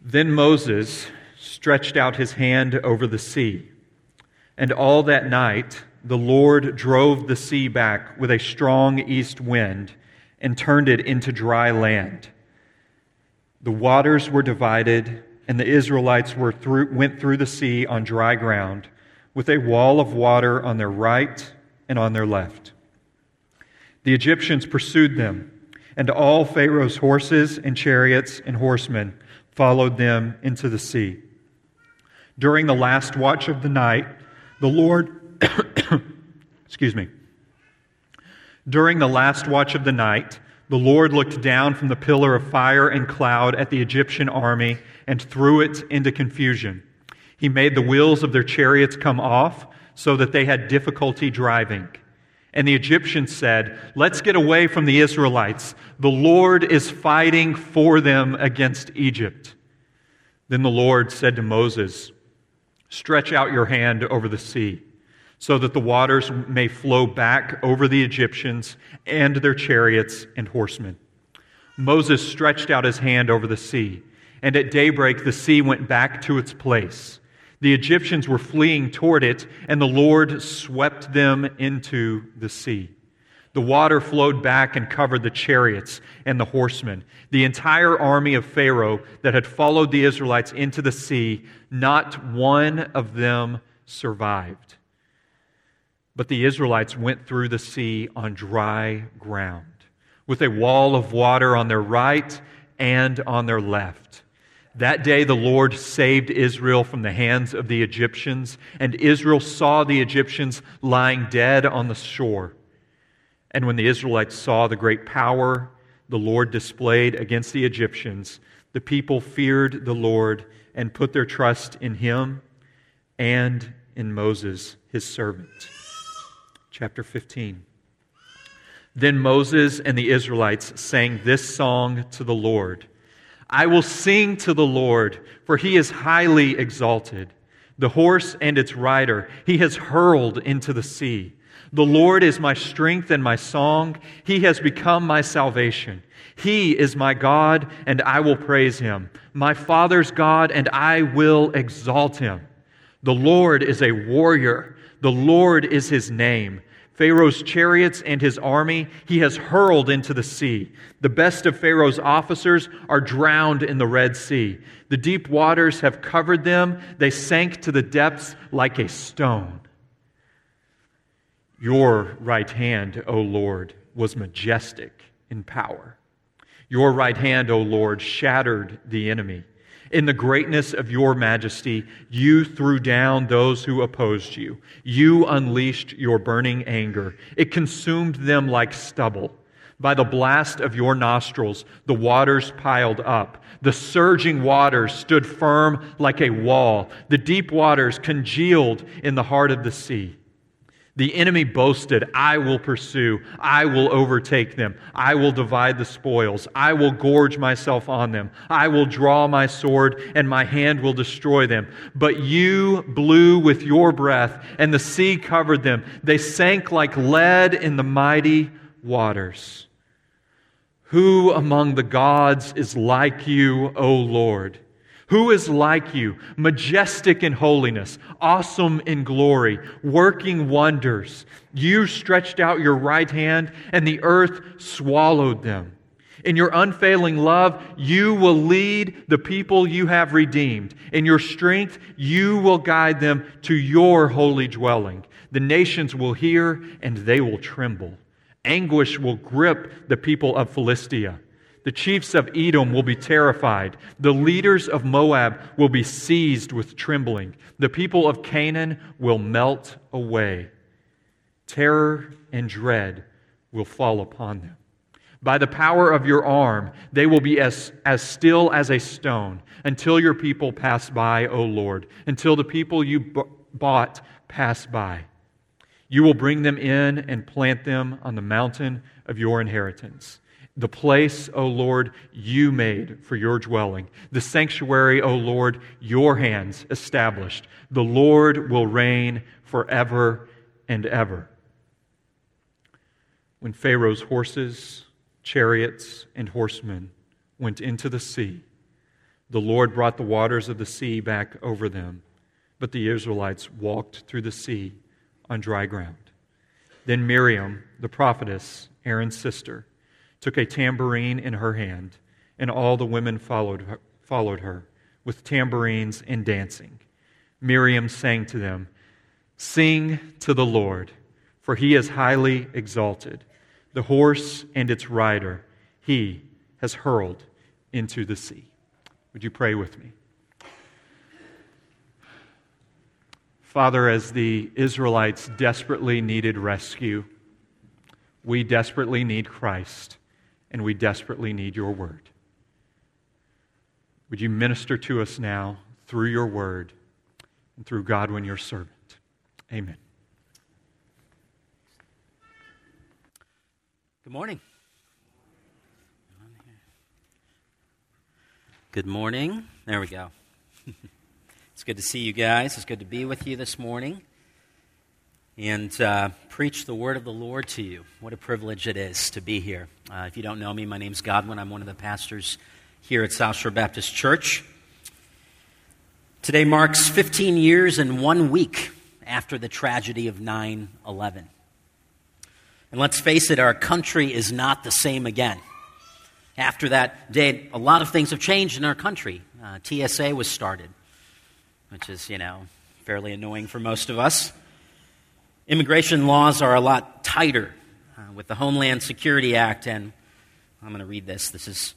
Then Moses stretched out his hand over the sea, and all that night the Lord drove the sea back with a strong east wind and turned it into dry land. The waters were divided, and the Israelites through, went through the sea on dry ground, with a wall of water on their right and on their left. The Egyptians pursued them, and all Pharaoh's horses and chariots and horsemen followed them into the sea. During the last watch of the night, the Lord, excuse me, during the last watch of the night, the Lord looked down from the pillar of fire and cloud at the Egyptian army and threw it into confusion. He made the wheels of their chariots come off so that they had difficulty driving. And the Egyptians said, Let's get away from the Israelites. The Lord is fighting for them against Egypt. Then the Lord said to Moses, Stretch out your hand over the sea, so that the waters may flow back over the Egyptians and their chariots and horsemen. Moses stretched out his hand over the sea, and at daybreak the sea went back to its place. The Egyptians were fleeing toward it, and the Lord swept them into the sea. The water flowed back and covered the chariots and the horsemen. The entire army of Pharaoh that had followed the Israelites into the sea, not one of them survived. But the Israelites went through the sea on dry ground, with a wall of water on their right and on their left. That day the Lord saved Israel from the hands of the Egyptians, and Israel saw the Egyptians lying dead on the shore. And when the Israelites saw the great power the Lord displayed against the Egyptians, the people feared the Lord and put their trust in him and in Moses, his servant. Chapter 15. Then Moses and the Israelites sang this song to the Lord. I will sing to the Lord, for he is highly exalted. The horse and its rider he has hurled into the sea. The Lord is my strength and my song. He has become my salvation. He is my God, and I will praise him. My Father's God, and I will exalt him. The Lord is a warrior. The Lord is his name. Pharaoh's chariots and his army he has hurled into the sea. The best of Pharaoh's officers are drowned in the Red Sea. The deep waters have covered them. They sank to the depths like a stone. Your right hand, O Lord, was majestic in power. Your right hand, O Lord, shattered the enemy. In the greatness of your majesty, you threw down those who opposed you. You unleashed your burning anger. It consumed them like stubble. By the blast of your nostrils, the waters piled up. The surging waters stood firm like a wall. The deep waters congealed in the heart of the sea. The enemy boasted, I will pursue, I will overtake them, I will divide the spoils, I will gorge myself on them, I will draw my sword, and my hand will destroy them. But you blew with your breath, and the sea covered them. They sank like lead in the mighty waters. Who among the gods is like you, O Lord? Who is like you, majestic in holiness, awesome in glory, working wonders? You stretched out your right hand, and the earth swallowed them. In your unfailing love, you will lead the people you have redeemed. In your strength, you will guide them to your holy dwelling. The nations will hear, and they will tremble. Anguish will grip the people of Philistia. The chiefs of Edom will be terrified. The leaders of Moab will be seized with trembling. The people of Canaan will melt away. Terror and dread will fall upon them. By the power of your arm, they will be as, as still as a stone until your people pass by, O Lord, until the people you b- bought pass by. You will bring them in and plant them on the mountain of your inheritance the place, O Lord, you made for your dwelling. The sanctuary, O Lord, your hands established. The Lord will reign forever and ever. When Pharaoh's horses, chariots, and horsemen went into the sea, the Lord brought the waters of the sea back over them, but the Israelites walked through the sea on dry ground. Then Miriam, the prophetess, Aaron's sister, took a tambourine in her hand, and all the women followed her, followed her with tambourines and dancing. Miriam sang to them, Sing to the Lord, for he is highly exalted. The horse and its rider he has hurled into the sea. Would you pray with me? Father, as the Israelites desperately needed rescue, we desperately need Christ, and we desperately need your word. Would you minister to us now through your word and through Godwin, your servant? Amen. Good morning. Good morning. There we go. it's good to see you guys. It's good to be with you this morning and uh, preach the word of the Lord to you. What a privilege it is to be here. Uh, if you don't know me, my name's Godwin. I'm one of the pastors here at South Shore Baptist Church. Today marks 15 years and one week after the tragedy of 9 11. And let's face it, our country is not the same again. After that day, a lot of things have changed in our country. Uh, TSA was started, which is, you know, fairly annoying for most of us. Immigration laws are a lot tighter uh, with the Homeland Security Act, and I'm going to read this. This is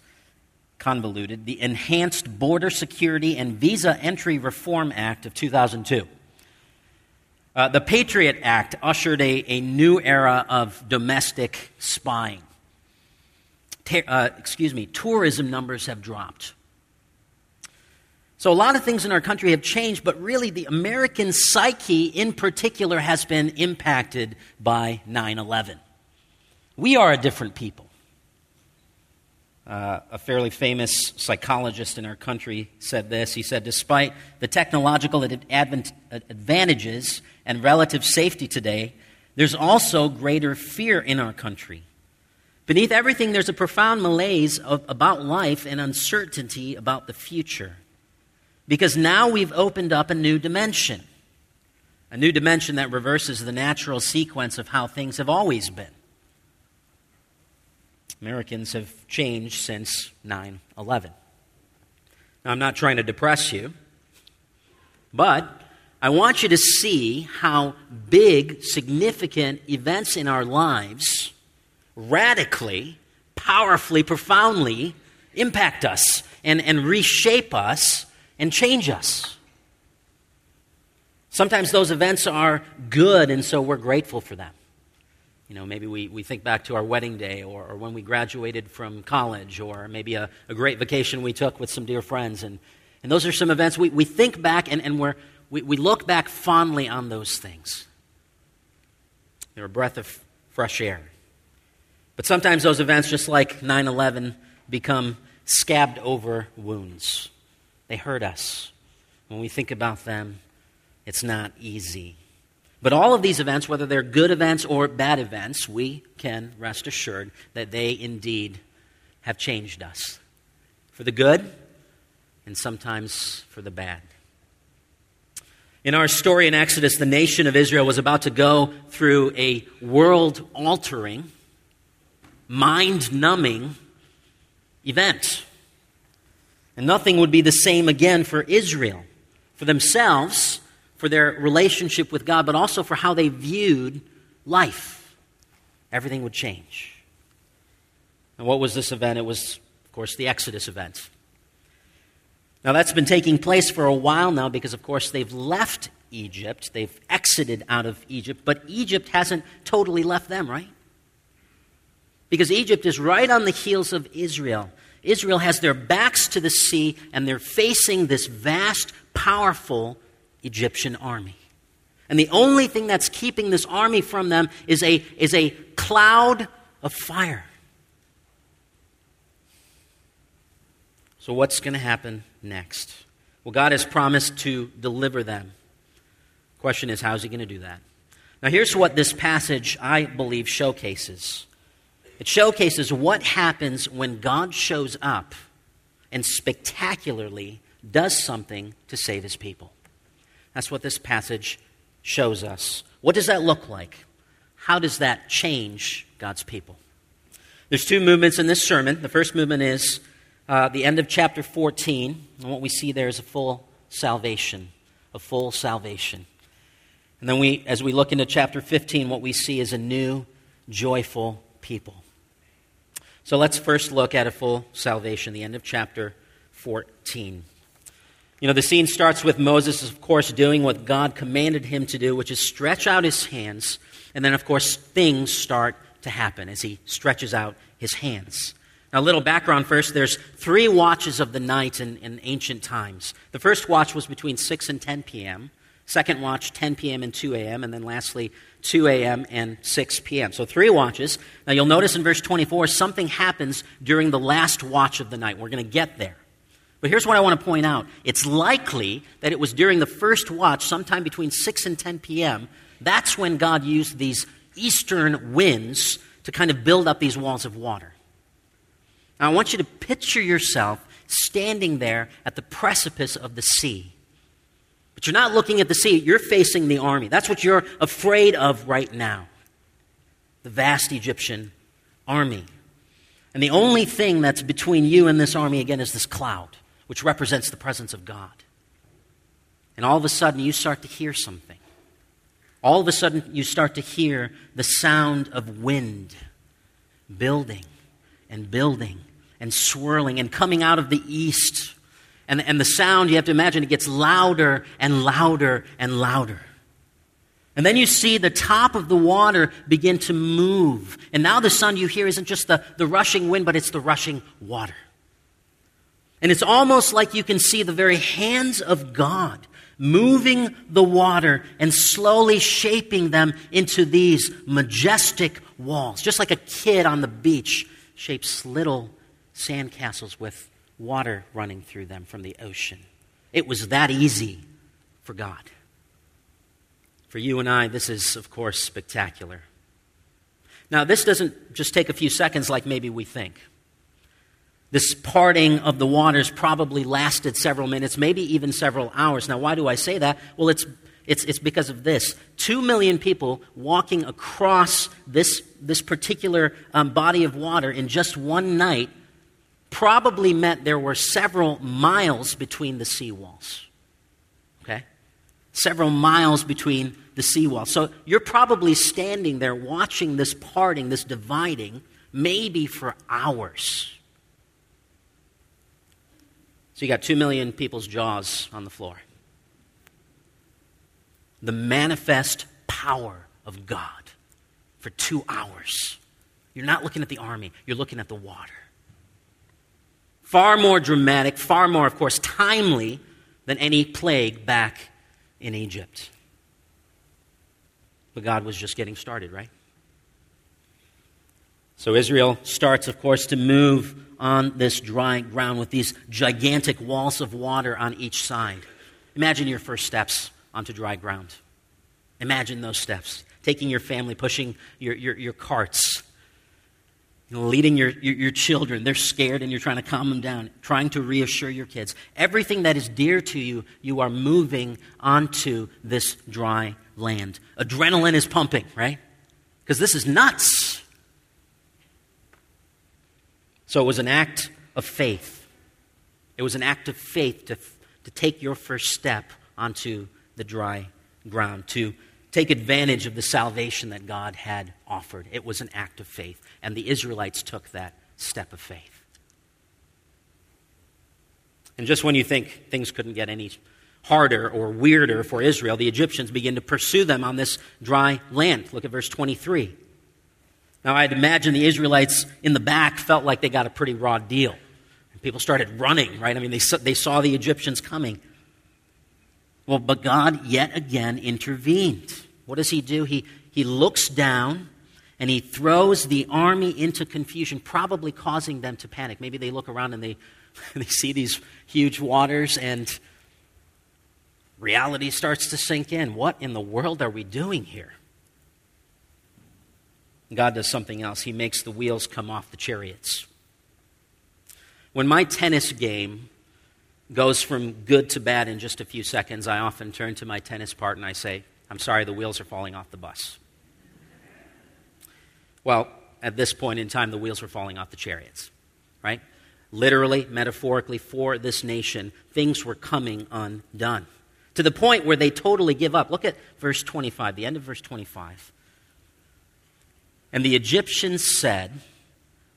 convoluted. The Enhanced Border Security and Visa Entry Reform Act of 2002. Uh, the Patriot Act ushered a, a new era of domestic spying uh, excuse me, tourism numbers have dropped. So, a lot of things in our country have changed, but really the American psyche in particular has been impacted by 9 11. We are a different people. Uh, a fairly famous psychologist in our country said this. He said, Despite the technological advantages and relative safety today, there's also greater fear in our country. Beneath everything, there's a profound malaise of, about life and uncertainty about the future. Because now we've opened up a new dimension, a new dimension that reverses the natural sequence of how things have always been. Americans have changed since 9 11. Now, I'm not trying to depress you, but I want you to see how big, significant events in our lives radically, powerfully, profoundly impact us and, and reshape us and change us. Sometimes those events are good, and so we're grateful for them. You know, maybe we, we think back to our wedding day or, or when we graduated from college or maybe a, a, great vacation we took with some dear friends. And, and those are some events we, we think back and, and we're, we, we look back fondly on those things. They're a breath of fresh air. But sometimes those events, just like 9 11, become scabbed over wounds. They hurt us. When we think about them, it's not easy. But all of these events, whether they're good events or bad events, we can rest assured that they indeed have changed us for the good and sometimes for the bad. In our story in Exodus, the nation of Israel was about to go through a world altering mind numbing event. And nothing would be the same again for Israel, for themselves, for their relationship with God, but also for how they viewed life. Everything would change. And what was this event? It was, of course, the Exodus event. Now, that's been taking place for a while now because, of course, they've left Egypt. They've exited out of Egypt, but Egypt hasn't totally left them, right? because Egypt is right on the heels of Israel. Israel has their backs to the sea and they're facing this vast, powerful Egyptian army. And the only thing that's keeping this army from them is a, is a cloud of fire. So, what's going to happen next? Well, God has promised to deliver them. Question is, how is He going to do that? Now, here's what this passage, I believe, showcases it showcases what happens when God shows up and spectacularly does something to save his people. That's what this passage shows us. What does that look like? How does that change God's people? There's two movements in this sermon. The first movement is uh, the end of chapter 14, and what we see there is a full salvation, a full salvation. And then we, as we look into chapter 15, what we see is a new, joyful people. So let's first look at a full salvation, the end of chapter 14. You know, the scene starts with Moses, of course, doing what God commanded him to do, which is stretch out his hands. And then, of course, things start to happen as he stretches out his hands. Now, a little background first. There's three watches of the night in, in ancient times. The first watch was between 6 and 10 p.m., second watch, 10 p.m. and 2 a.m., and then lastly, 2 a.m. and 6 p.m. So three watches. Now, you'll notice in verse 24, something happens during the last watch of the night. We're going to get there. But here's what I want to point out it's likely that it was during the first watch, sometime between 6 and 10 p.m., that's when God used these eastern winds to kind of build up these walls of water. Now, I want you to picture yourself standing there at the precipice of the sea. But you're not looking at the sea, you're facing the army. That's what you're afraid of right now the vast Egyptian army. And the only thing that's between you and this army, again, is this cloud which represents the presence of God. And all of a sudden, you start to hear something. All of a sudden, you start to hear the sound of wind building and building and swirling and coming out of the east. And, and the sound, you have to imagine, it gets louder and louder and louder. And then you see the top of the water begin to move. And now the sound you hear isn't just the, the rushing wind, but it's the rushing water. And it's almost like you can see the very hands of God moving the water and slowly shaping them into these majestic walls. Just like a kid on the beach shapes little sandcastles with water running through them from the ocean. It was that easy for God. For you and I, this is, of course, spectacular. Now, this doesn't just take a few seconds like maybe we think. This parting of the waters probably lasted several minutes, maybe even several hours. Now, why do I say that? Well, it's, it's, it's because of this. Two million people walking across this, this particular um, body of water in just one night probably meant there were several miles between the seawalls. Okay? Several miles between the seawalls. So you're probably standing there watching this parting, this dividing, maybe for hours. So you got two million people's jaws on the floor. The manifest power of God for two hours. You're not looking at the army, you're looking at the water. Far more dramatic, far more, of course, timely than any plague back in Egypt. But God was just getting started, right? So Israel starts, of course, to move on this dry ground with these gigantic walls of water on each side. Imagine your first steps onto dry ground. Imagine those steps. Taking your family, pushing your, your, your carts, leading your, your, your children. They're scared and you're trying to calm them down, trying to reassure your kids. Everything that is dear to you, you are moving onto this dry land. Adrenaline is pumping, right? Because this is nuts. So it was an act of faith. It was an act of faith to, to take your first step onto the dry ground, to take advantage of the salvation that God had offered. It was an act of faith. And the Israelites took that step of faith. And just when you think things couldn't get any harder or weirder for Israel, the Egyptians begin to pursue them on this dry land. Look at verse 23. Now, I'd imagine the Israelites in the back felt like they got a pretty raw deal. And people started running, right? I mean, they they saw the Egyptians coming. Well, but God yet again intervened. What does he do? He, he looks down and he throws the army into confusion, probably causing them to panic. Maybe they look around and they, they see these huge waters and reality starts to sink in. What in the world are we doing here? God does something else. He makes the wheels come off the chariots. When my tennis game goes from good to bad in just a few seconds, I often turn to my tennis part and I say, I'm sorry, the wheels are falling off the bus. Well, at this point in time, the wheels were falling off the chariots, right? Literally, metaphorically, for this nation, things were coming undone to the point where they totally give up. Look at verse 25, the end of verse 25. And the Egyptians said,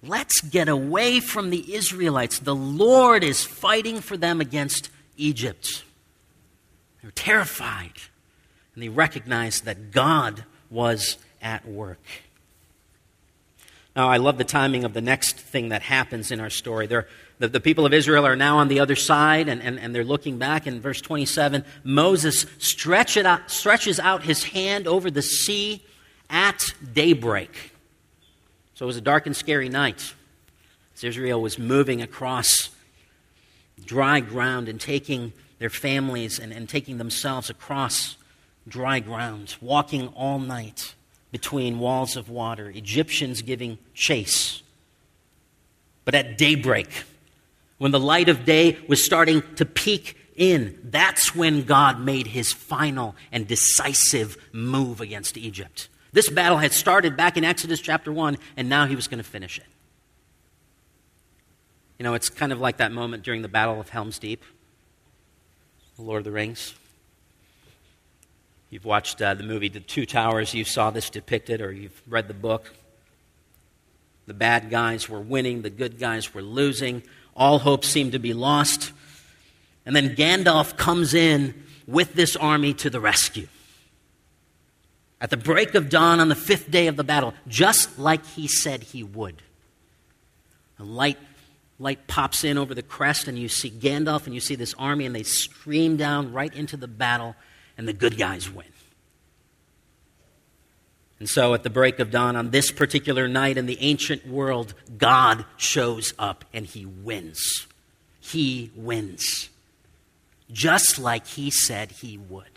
Let's get away from the Israelites. The Lord is fighting for them against Egypt. They were terrified, and they recognized that God was at work. Now, I love the timing of the next thing that happens in our story. The, the, people of Israel are now on the other side, and, and, and they're looking back. In verse 27, Moses stretch out, stretches out his hand over the sea at daybreak. So it was a dark and scary night as Israel was moving across dry ground and taking their families and, and taking themselves across dry ground, walking all night between walls of water, Egyptians giving chase. But at daybreak, when the light of day was starting to peek in, that's when God made his final and decisive move against Egypt. This battle had started back in Exodus chapter 1, and now he was going to finish it. You know, it's kind of like that moment during the Battle of Helm's Deep, The Lord of the Rings. You've watched uh, the movie The Two Towers, you saw this depicted, or you've read the book. The bad guys were winning, the good guys were losing. All hope seemed to be lost. And then Gandalf comes in with this army to the rescue at the break of dawn on the fifth day of the battle, just like he said he would. A light, light pops in over the crest, and you see Gandalf and you see this army, and they stream down right into the battle, and the good guys win. And so, at the break of dawn on this particular night in the ancient world, God shows up and he wins. He wins. Just like he said he would.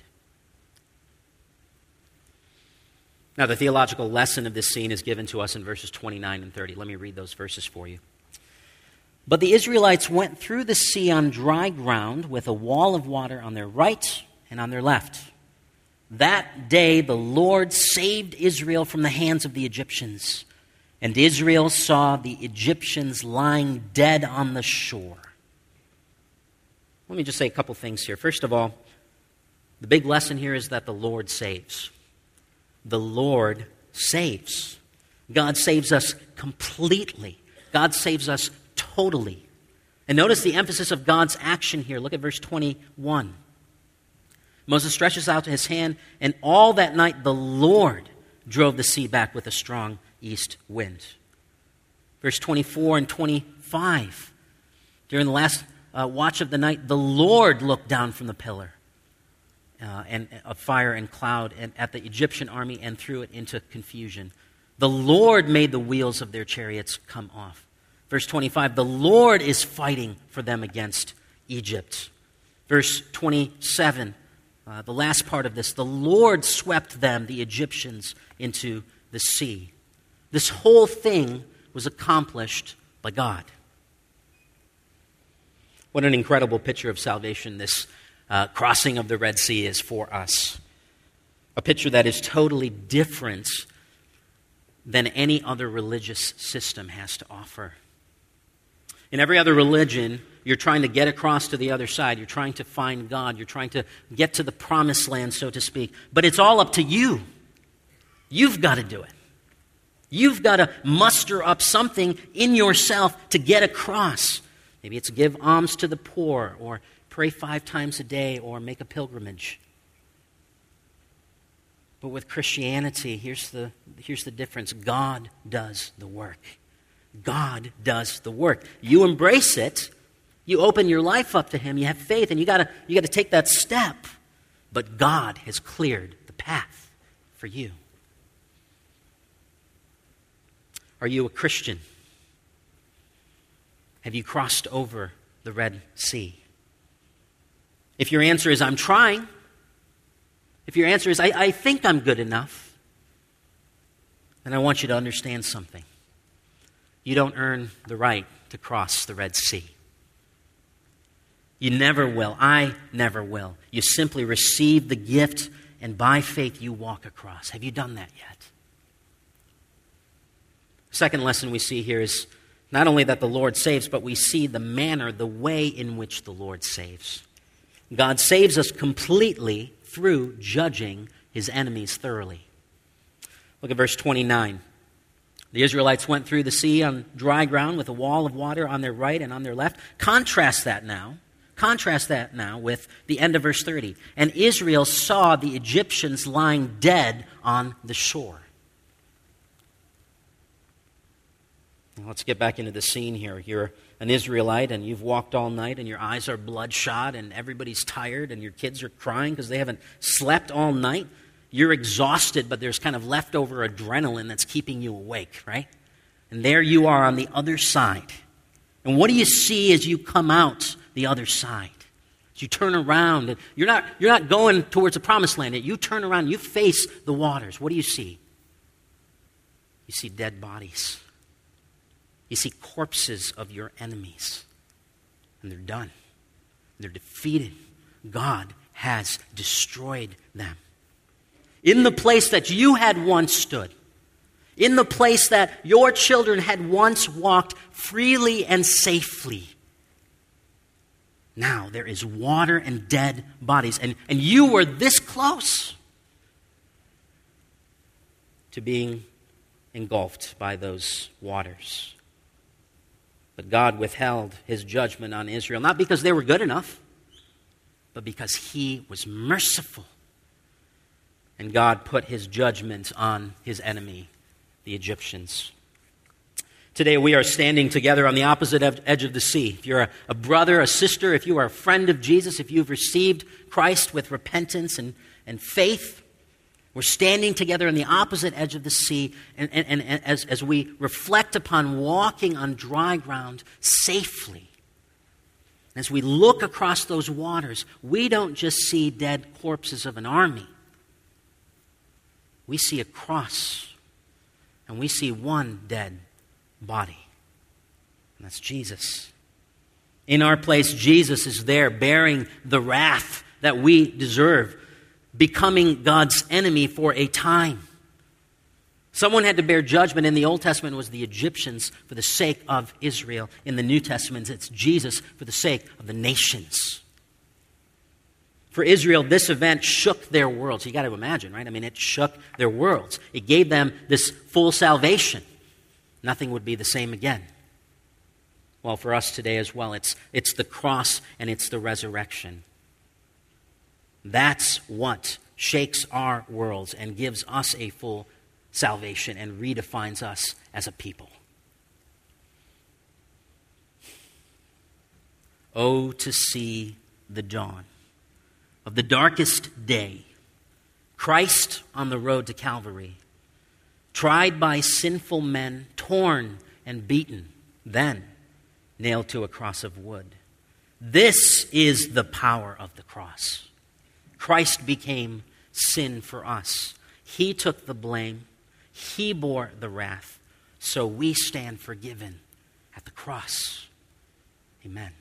Now, the theological lesson of this scene is given to us in verses 29 and 30. Let me read those verses for you. But the Israelites went through the sea on dry ground with a wall of water on their right and on their left. That day the Lord saved Israel from the hands of the Egyptians, and Israel saw the Egyptians lying dead on the shore. Let me just say a couple things here. First of all, the big lesson here is that the Lord saves the Lord saves. God saves us completely. God saves us totally. And notice the emphasis of God's action here. Look at verse 21. Moses stretches out his hand, and all that night the Lord drove the sea back with a strong east wind. Verse 24 and 25. During the last uh, watch of the night, the Lord looked down from the pillar uh, and of fire and cloud and at the Egyptian army and threw it into confusion. The Lord made the wheels of their chariots come off. Verse 25, the Lord is fighting for them against Egypt. Verse 27, uh, the last part of this, the Lord swept them, the Egyptians, into the sea. This whole thing was accomplished by God. What an incredible picture of salvation this uh, crossing of the Red Sea is for us. A picture that is totally different than any other religious system has to offer. In every other religion, you're trying to get across to the other side. You're trying to find God. You're trying to get to the promised land, so to speak. But it's all up to you. You've got to do it. You've got to muster up something in yourself to get across. Maybe it's give alms to the poor, or pray five times a day or make a pilgrimage. But with Christianity, here's the, here's the difference God does the work. God does the work. You embrace it, you open your life up to Him, you have faith, and you gotta, you gotta take that step. But God has cleared the path for you. Are you a Christian? Have you crossed over the Red Sea? If your answer is, I'm trying, if your answer is, I, I think I'm good enough, then I want you to understand something. You don't earn the right to cross the Red Sea. You never will. I never will. You simply receive the gift, and by faith you walk across. Have you done that yet? Second lesson we see here is not only that the Lord saves, but we see the manner, the way in which the Lord saves. God saves us completely through judging his enemies thoroughly. Look at verse 29. The Israelites went through the sea on dry ground with a wall of water on their right and on their left. Contrast that now. Contrast that now with the end of verse 30. And Israel saw the Egyptians lying dead on the shore. Let's get back into the scene here. You're an Israelite and you've walked all night and your eyes are bloodshot and everybody's tired and your kids are crying because they haven't slept all night. You're exhausted, but there's kind of leftover adrenaline that's keeping you awake, right? And there you are on the other side. And what do you see as you come out the other side? As you turn around, and you're not, you're not going towards the promised land. You turn around, you face the waters. What do you see? You see dead bodies. You see corpses of your enemies. And they're done. They're defeated. God has destroyed them in the place that you had once stood, in the place that your children had once walked freely and safely. Now there is water and dead bodies, and, and you were this close to being engulfed by those waters. But God withheld his judgment on Israel, not because they were good enough, but because he was merciful and God put his judgment on his enemy, the Egyptians. Today, we are standing together on the opposite edge of the sea. If you're a, a, brother, a sister, if you are a friend of Jesus, if you've received Christ with repentance and, and faith, we're standing together on the opposite edge of the sea. And, and, and as, as we reflect upon walking on dry ground safely, as we look across those waters, we don't just see dead corpses of an army we see a cross and we see one dead body. And that's Jesus. In our place, Jesus is there bearing the wrath that we deserve, becoming God's enemy for a time. Someone had to bear judgment. In the Old Testament, was the Egyptians for the sake of Israel. In the New Testament, it's Jesus for the sake of the nations. For Israel, this event shook their worlds. You got to imagine, right? I mean, it shook their worlds. It gave them this full salvation. Nothing would be the same again. Well, for us today as well, it's, it's the cross and it's the resurrection. That's what shakes our worlds and gives us a full salvation and redefines us as a people. Oh, to see the dawn of the darkest day, Christ on the road to Calvary, tried by sinful men, torn and beaten, then nailed to a cross of wood. This is the power of the cross. Christ became sin for us. He took the blame, He bore the wrath, so we stand forgiven at the cross. Amen.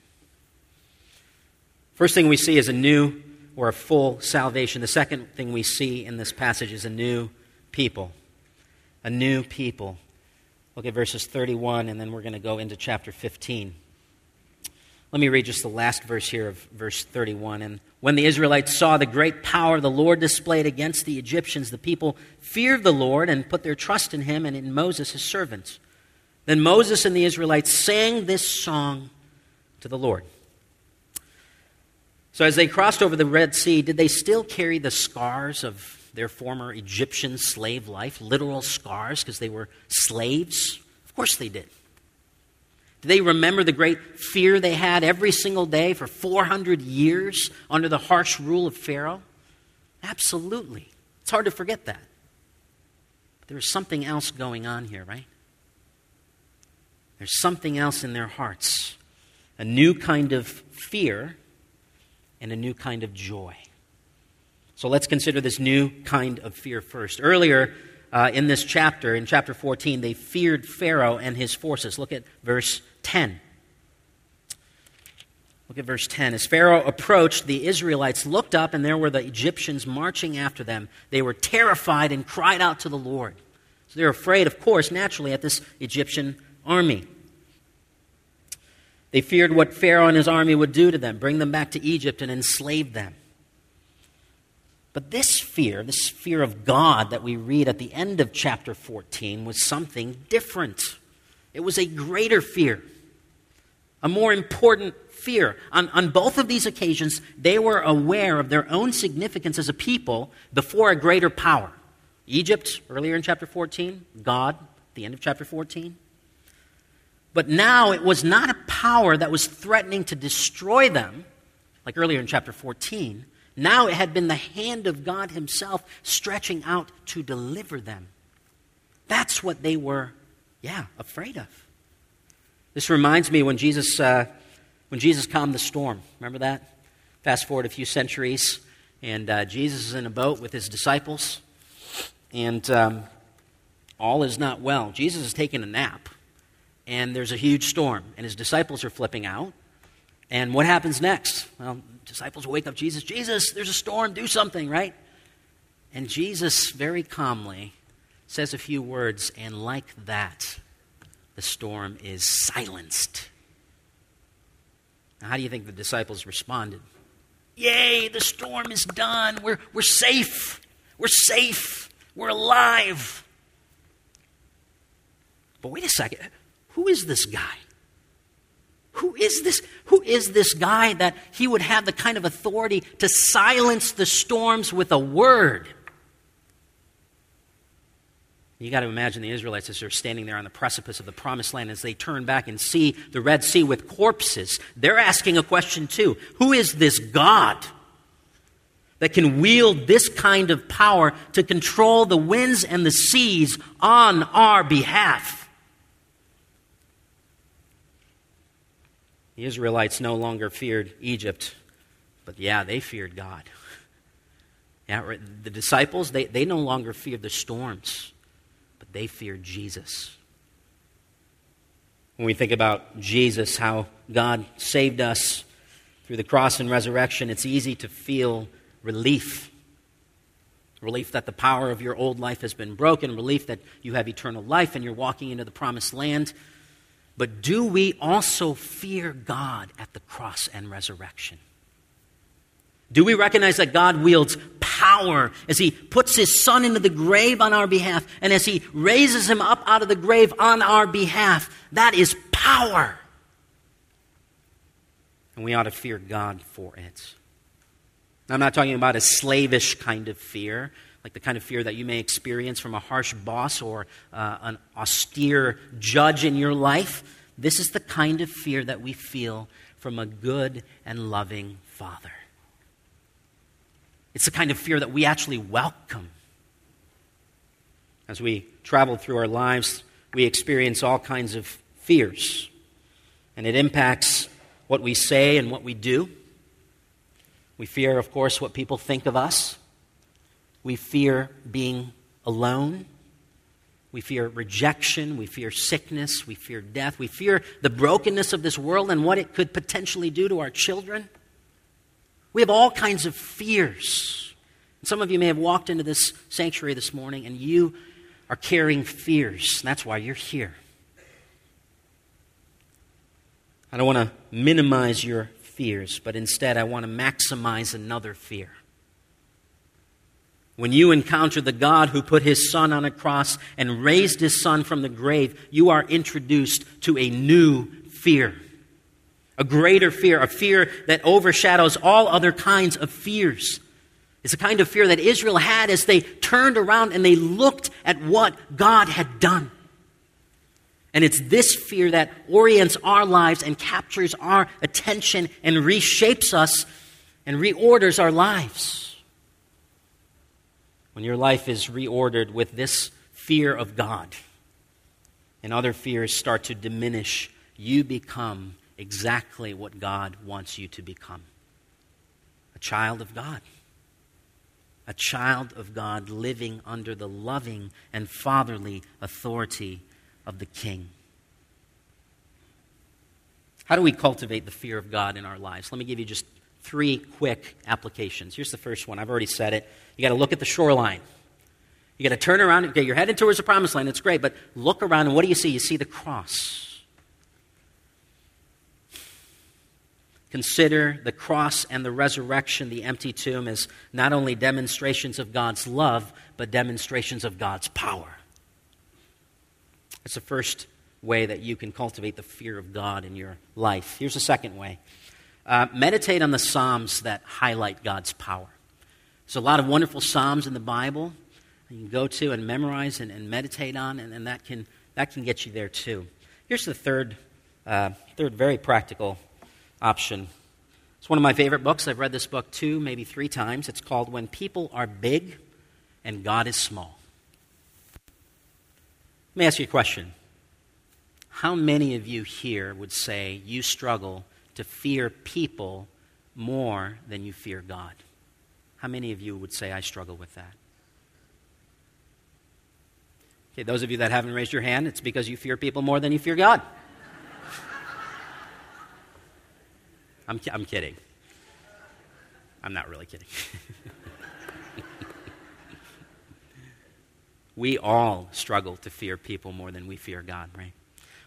First thing we see is a new or a full salvation. The second thing we see in this passage is a new people. A new people. Look at verses 31, and then we're going to go into chapter 15. Let me read just the last verse here of verse 31. And when the Israelites saw the great power the Lord displayed against the Egyptians, the people feared the Lord and put their trust in him and in Moses, his servants. Then Moses and the Israelites sang this song to the Lord. So, as they crossed over the Red Sea, did they still carry the scars of their former Egyptian slave life? Literal scars because they were slaves? Of course they did. Do they remember the great fear they had every single day for 400 years under the harsh rule of Pharaoh? Absolutely. It's hard to forget that. But there is something else going on here, right? There's something else in their hearts. A new kind of fear and a new kind of joy. So let's consider this new kind of fear first. Earlier uh, in this chapter, in chapter 14, they feared Pharaoh and his forces. Look at verse 10. Look at verse 10. As Pharaoh approached, the Israelites looked up, and there were the Egyptians marching after them. They were terrified and cried out to the Lord. So they're afraid, of course, naturally, at this Egyptian army. They feared what Pharaoh and his army would do to them, bring them back to Egypt and enslave them. But this fear, this fear of God that we read at the end of chapter 14, was something different. It was a greater fear, a more important fear. On, on both of these occasions, they were aware of their own significance as a people before a greater power. Egypt, earlier in chapter 14, God, the end of chapter 14. But now it was not a power that was threatening to destroy them, like earlier in chapter 14. Now it had been the hand of God Himself stretching out to deliver them. That's what they were, yeah, afraid of. This reminds me when Jesus, uh, when Jesus calmed the storm. Remember that? Fast forward a few centuries, and uh, Jesus is in a boat with his disciples, and um, all is not well. Jesus is taking a nap, and there's a huge storm, and his disciples are flipping out. And what happens next? Well, disciples wake up Jesus, Jesus, there's a storm, do something, right? And Jesus very calmly says a few words, and like that, the storm is silenced. Now, how do you think the disciples responded? Yay, the storm is done. We're, we're safe. We're safe. We're alive. But wait a second. Who is this guy? Who is this? Who is this guy that he would have the kind of authority to silence the storms with a word? You got to imagine the Israelites as they're standing there on the precipice of the promised land as they turn back and see the Red Sea with corpses. They're asking a question too Who is this God that can wield this kind of power to control the winds and the seas on our behalf? The Israelites no longer feared Egypt, but yeah, they feared God. Yeah, the disciples, they, they no longer feared the storms, they feared Jesus. When we think about Jesus, how God saved us through the cross and resurrection, it's easy to feel relief. Relief that the power of your old life has been broken, relief that you have eternal life and you're walking into the promised land. But do we also fear God at the cross and resurrection? Do we recognize that God wields power as He puts His Son into the grave on our behalf and as He raises Him up out of the grave on our behalf? That is power. And we ought to fear God for it. I'm not talking about a slavish kind of fear, like the kind of fear that you may experience from a harsh boss or uh, an austere judge in your life. This is the kind of fear that we feel from a good and loving Father. It's the kind of fear that we actually welcome. As we travel through our lives, we experience all kinds of fears, and it impacts what we say and what we do. We fear, of course, what people think of us. We fear being alone. We fear rejection. We fear sickness. We fear death. We fear the brokenness of this world and what it could potentially do to our children. We have all kinds of fears. Some of you may have walked into this sanctuary this morning and you are carrying fears. That's why you're here. I don't want to minimize your fears, but instead I want to maximize another fear. When you encounter the God who put his son on a cross and raised his son from the grave, you are introduced to a new fear. A greater fear, a fear that overshadows all other kinds of fears. It's a kind of fear that Israel had as they turned around and they looked at what God had done. And it's this fear that orients our lives and captures our attention and reshapes us and reorders our lives when your life is reordered with this fear of God and other fears start to diminish, you become exactly what God wants you to become a child of God. A child of God living under the loving and fatherly authority of the King. How do we cultivate the fear of God in our lives? Let me give you just three quick applications. Here's the first one. I've already said it. You got to look at the shoreline. You got to turn around. Okay, you're headed towards the promised land. It's great, but look around and what do you see? You see the cross. Consider the cross and the resurrection, the empty tomb, as not only demonstrations of God's love, but demonstrations of God's power. It's the first way that you can cultivate the fear of God in your life. Here's the second way uh, meditate on the Psalms that highlight God's power. There's a lot of wonderful Psalms in the Bible you can go to and memorize and, and meditate on, and, and, that, can, that can get you there too. Here's the third, uh, third very practical option. It's one of my favorite books. I've read this book two, maybe three times. It's called When People Are Big and God is Small. Let me ask you a question. How many of you here would say you struggle to fear people more than you fear God? How many of you would say, I struggle with that? Okay, those of you that haven't raised your hand, it's because you fear people more than you fear God. I'm, I'm kidding. I'm not really kidding. we all struggle to fear people more than we fear God, right?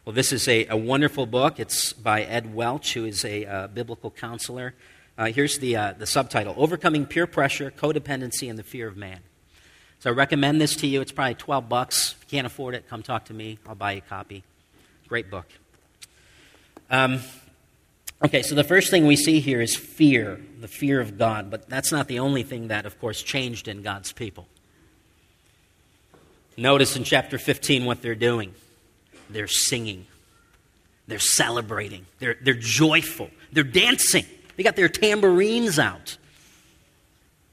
Well, this is a, a wonderful book. It's by Ed Welch, who is a uh, biblical counselor. Uh, here's the, uh, the subtitle Overcoming Peer Pressure, Codependency, and the Fear of Man. So I recommend this to you. It's probably 12 bucks. If you can't afford it, come talk to me. I'll buy you a copy. Great book. Um, okay, so the first thing we see here is fear, the fear of God. But that's not the only thing that, of course, changed in God's people. Notice in chapter 15 what they're doing they're singing, they're celebrating, they're, they're joyful, they're dancing. They got their tambourines out.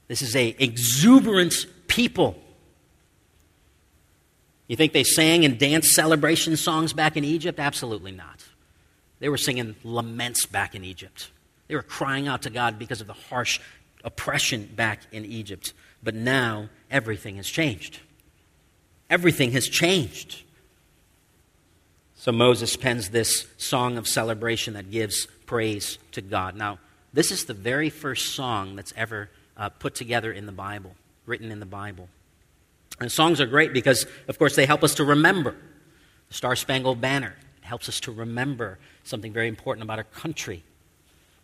This is a exuberant people. You think they sang and danced celebration songs back in Egypt? Absolutely not. They were singing laments back in Egypt. They were crying out to God because of the harsh oppression back in Egypt. But now everything has changed. Everything has changed. So Moses pens this song of celebration that gives praise to God. Now, this is the very first song that's ever uh, put together in the Bible written in the Bible. And songs are great because, of course, they help us to remember the Star Spangled Banner. Helps us to remember something very important about our country.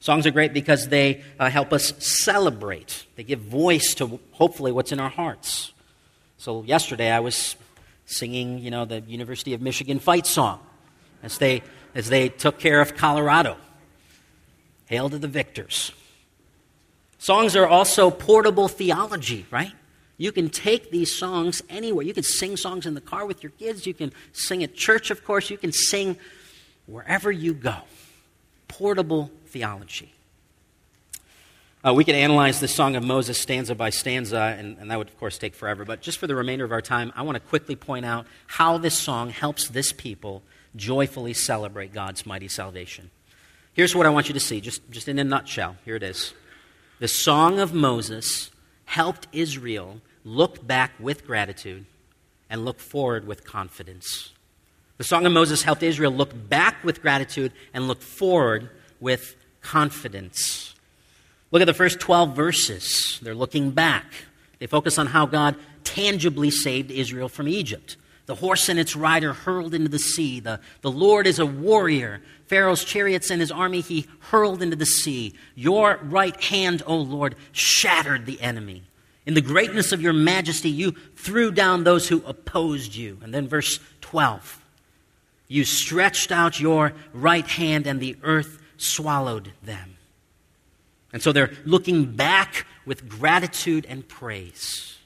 Songs are great because they uh, help us celebrate. They give voice to hopefully what's in our hearts. So yesterday I was singing, you know, the University of Michigan fight song as they as they took care of Colorado. Hail to the victors. Songs are also portable theology, right? You can take these songs anywhere. You can sing songs in the car with your kids. You can sing at church, of course. You can sing wherever you go. Portable theology. Uh, we could analyze the Song of Moses stanza by stanza, and, and that would, of course, take forever. But just for the remainder of our time, I want to quickly point out how this song helps this people joyfully celebrate God's mighty salvation. Here's what I want you to see, just, just in a nutshell. Here it is. The Song of Moses helped Israel look back with gratitude and look forward with confidence. The Song of Moses helped Israel look back with gratitude and look forward with confidence. Look at the first 12 verses. They're looking back. They focus on how God tangibly saved Israel from Egypt. The horse and its rider hurled into the sea. The, the Lord is a warrior. Pharaoh's chariots and his army he hurled into the sea. Your right hand, O Lord, shattered the enemy. In the greatness of your majesty, you threw down those who opposed you. And then verse 12 You stretched out your right hand, and the earth swallowed them. And so they're looking back with gratitude and praise.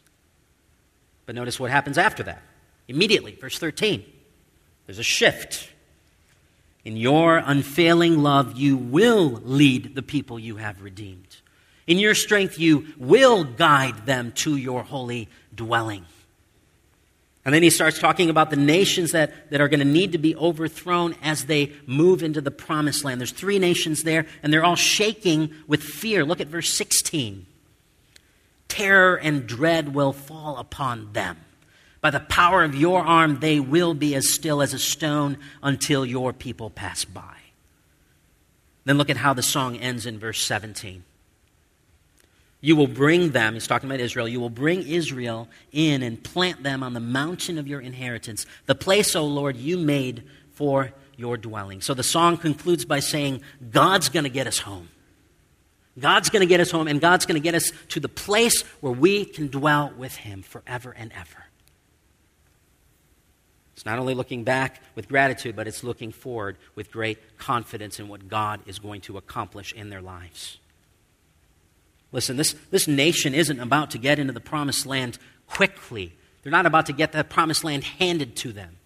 But notice what happens after that. Immediately, verse 13, there's a shift. In your unfailing love, you will lead the people you have redeemed. In your strength, you will guide them to your holy dwelling. And then he starts talking about the nations that, that are going to need to be overthrown as they move into the promised land. There's three nations there, and they're all shaking with fear. Look at verse 16. Terror and dread will fall upon them. By the power of your arm, they will be as still as a stone until your people pass by. Then look at how the song ends in verse 17. You will bring them, he's talking about Israel, you will bring Israel in and plant them on the mountain of your inheritance, the place, O Lord, you made for your dwelling. So the song concludes by saying, God's going to get us home. God's going to get us home, and God's going to get us to the place where we can dwell with Him forever and ever. It's not only looking back with gratitude, but it's looking forward with great confidence in what God is going to accomplish in their lives. Listen, this, this nation isn't about to get into the promised land quickly. They're not about to get that promised land handed to them.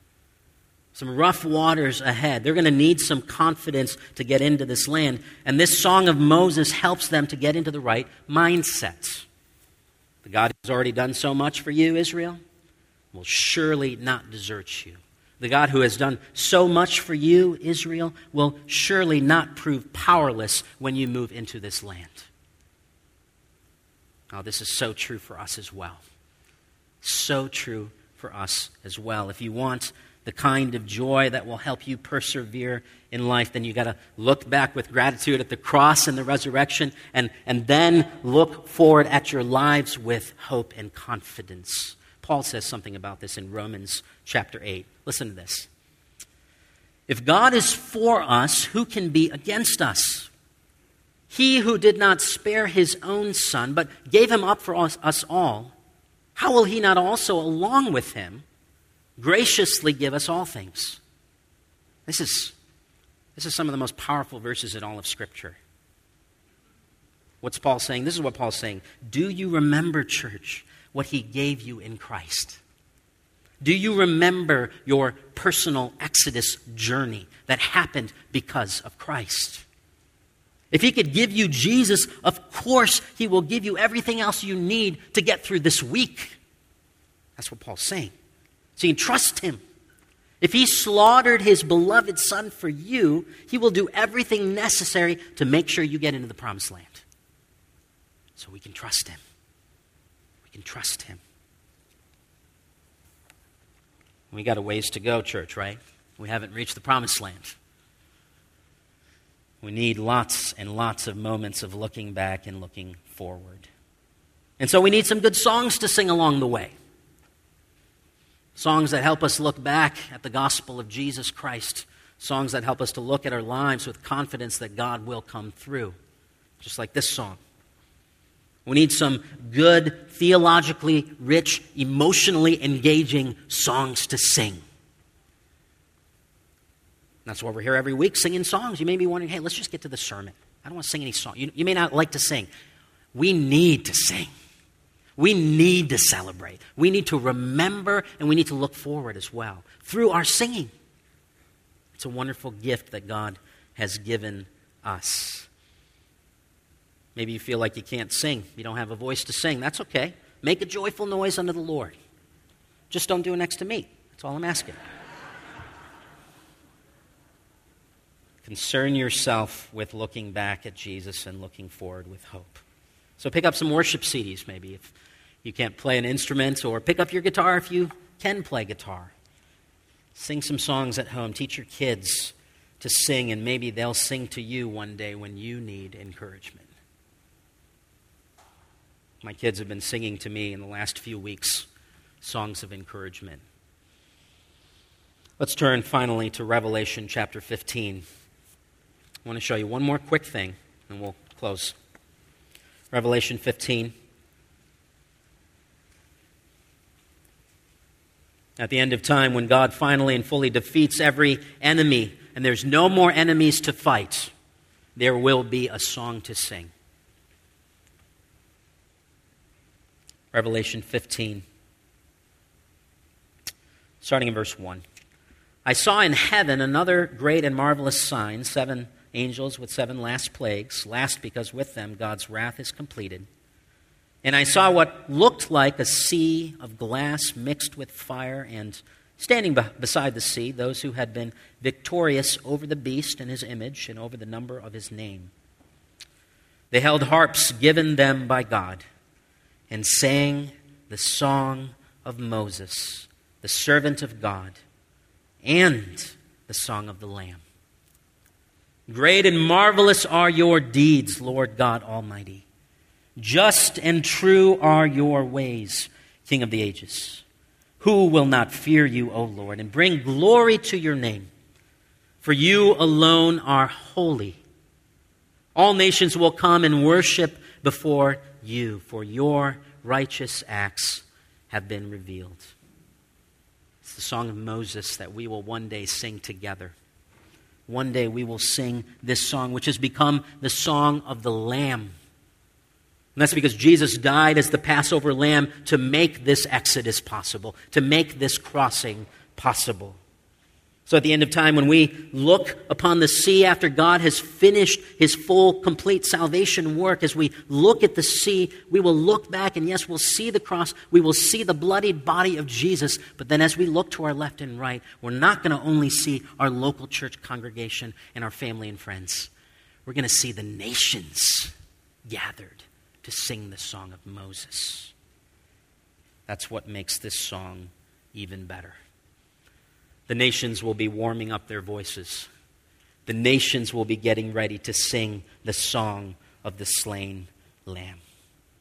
Some rough waters ahead. They're going to need some confidence to get into this land. And this song of Moses helps them to get into the right mindset. The God who's already done so much for you, Israel, will surely not desert you. The God who has done so much for you, Israel, will surely not prove powerless when you move into this land. Oh, this is so true for us as well. So true for us as well. If you want the kind of joy that will help you persevere in life, then you've got to look back with gratitude at the cross and the resurrection, and, and then look forward at your lives with hope and confidence. Paul says something about this in Romans chapter 8. Listen to this. If God is for us, who can be against us? He who did not spare his own son, but gave him up for us, us all, how will he not also, along with him, graciously give us all things? This is, this is some of the most powerful verses in all of Scripture. What's Paul saying? This is what Paul's saying. Do you remember, church, what he gave you in Christ? Do you remember your personal Exodus journey that happened because of Christ? If He could give you Jesus, of course He will give you everything else you need to get through this week. That's what Paul's saying. So you can trust Him. If He slaughtered His beloved Son for you, He will do everything necessary to make sure you get into the promised land. So we can trust Him. We can trust Him. We got a ways to go, church, right? We haven't reached the promised land. We need lots and lots of moments of looking back and looking forward. And so we need some good songs to sing along the way. Songs that help us look back at the gospel of Jesus Christ. Songs that help us to look at our lives with confidence that God will come through. Just like this song. We need some good, theologically rich, emotionally engaging songs to sing. That's why we're here every week singing songs. You may be wondering, hey, let's just get to the sermon. I don't want to sing any song. You, you may not like to sing. We need to sing. We need to celebrate. We need to remember and we need to look forward as well through our singing. It's a wonderful gift that God has given us. Maybe you feel like you can't sing, you don't have a voice to sing. That's okay. Make a joyful noise unto the Lord. Just don't do it next to me. That's all I'm asking. Concern yourself with looking back at Jesus and looking forward with hope. So pick up some worship CDs, maybe, if you can't play an instrument, or pick up your guitar if you can play guitar. Sing some songs at home. Teach your kids to sing, and maybe they'll sing to you one day when you need encouragement. My kids have been singing to me in the last few weeks songs of encouragement. Let's turn finally to Revelation chapter 15. I want to show you one more quick thing, and we'll close. Revelation 15. At the end of time, when God finally and fully defeats every enemy, and there's no more enemies to fight, there will be a song to sing. Revelation 15, starting in verse 1. I saw in heaven another great and marvelous sign, seven angels with seven last plagues, last because with them God's wrath is completed. And I saw what looked like a sea of glass mixed with fire, and standing beside the sea, those who had been victorious over the beast and his image and over the number of his name. They held harps given them by God and sang the song of Moses, the servant of God, and the song of the Lamb. Great and marvelous are your deeds, Lord God Almighty. Just and true are your ways, King of the ages. Who will not fear you, O Lord, and bring glory to your name? For you alone are holy. All nations will come and worship before you, for your righteous acts have been revealed. It's the song of Moses that we will one day sing together. One day we will sing this song, which has become the song of the Lamb. And that's because Jesus died as the Passover lamb to make this exodus possible, to make this crossing possible. So at the end of time, when we look upon the sea after God has finished his full, complete salvation work, as we look at the sea, we will look back and yes, we'll see the cross. We will see the bloodied body of Jesus. But then as we look to our left and right, we're not going to only see our local church congregation and our family and friends. We're going to see the nations gathered to sing the song of Moses. That's what makes this song even better. The nations will be warming up their voices. The nations will be getting ready to sing the song of the slain lamb.